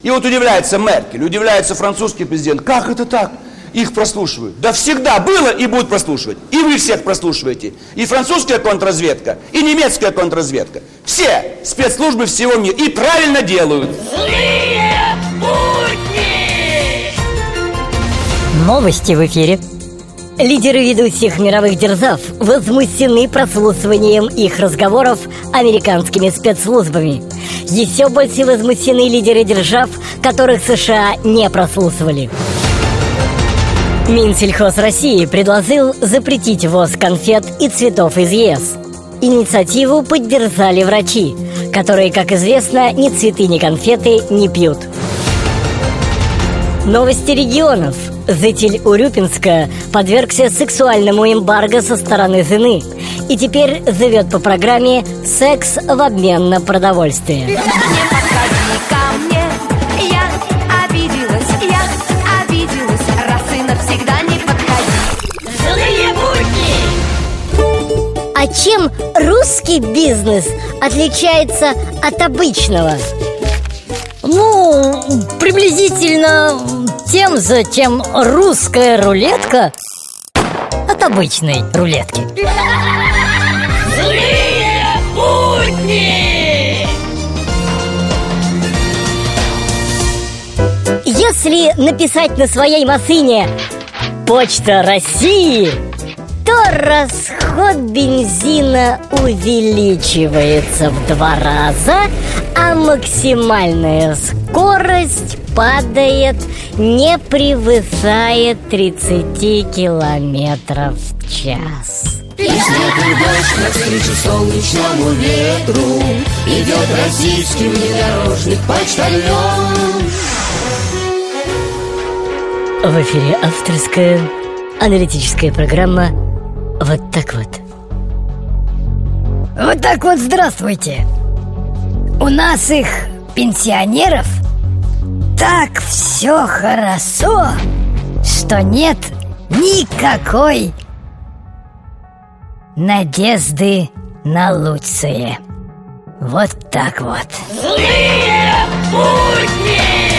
И вот удивляется Меркель, удивляется французский президент. Как это так? Их прослушивают. Да всегда было и будут прослушивать. И вы всех прослушиваете. И французская контрразведка, и немецкая контрразведка. Все спецслужбы всего мира. И правильно делают. Злые будни! Новости в эфире. Лидеры ведущих мировых держав возмущены прослушиванием их разговоров американскими спецслужбами. Еще больше возмущены лидеры держав, которых США не прослушивали. Минсельхоз России предложил запретить ввоз конфет и цветов из ЕС. Инициативу поддержали врачи, которые, как известно, ни цветы, ни конфеты не пьют. Новости регионов. Житель Урюпинска подвергся сексуальному эмбарго со стороны жены и теперь зовет по программе «Секс в обмен на продовольствие». А чем русский бизнес отличается от обычного? Ну, приблизительно тем же, чем русская рулетка от обычной рулетки. Злые будни! Если написать на своей машине «Почта России», то расход бензина увеличивается в два раза, а максимальная скорость падает, не превышая 30 километров в час. И дождь навстречу солнечному ветру Идет российский внедорожник почтальон В эфире авторская аналитическая программа вот так вот. Вот так вот здравствуйте. У нас их, пенсионеров, так все хорошо, что нет никакой надежды на лучшее. Вот так вот. Злые будни!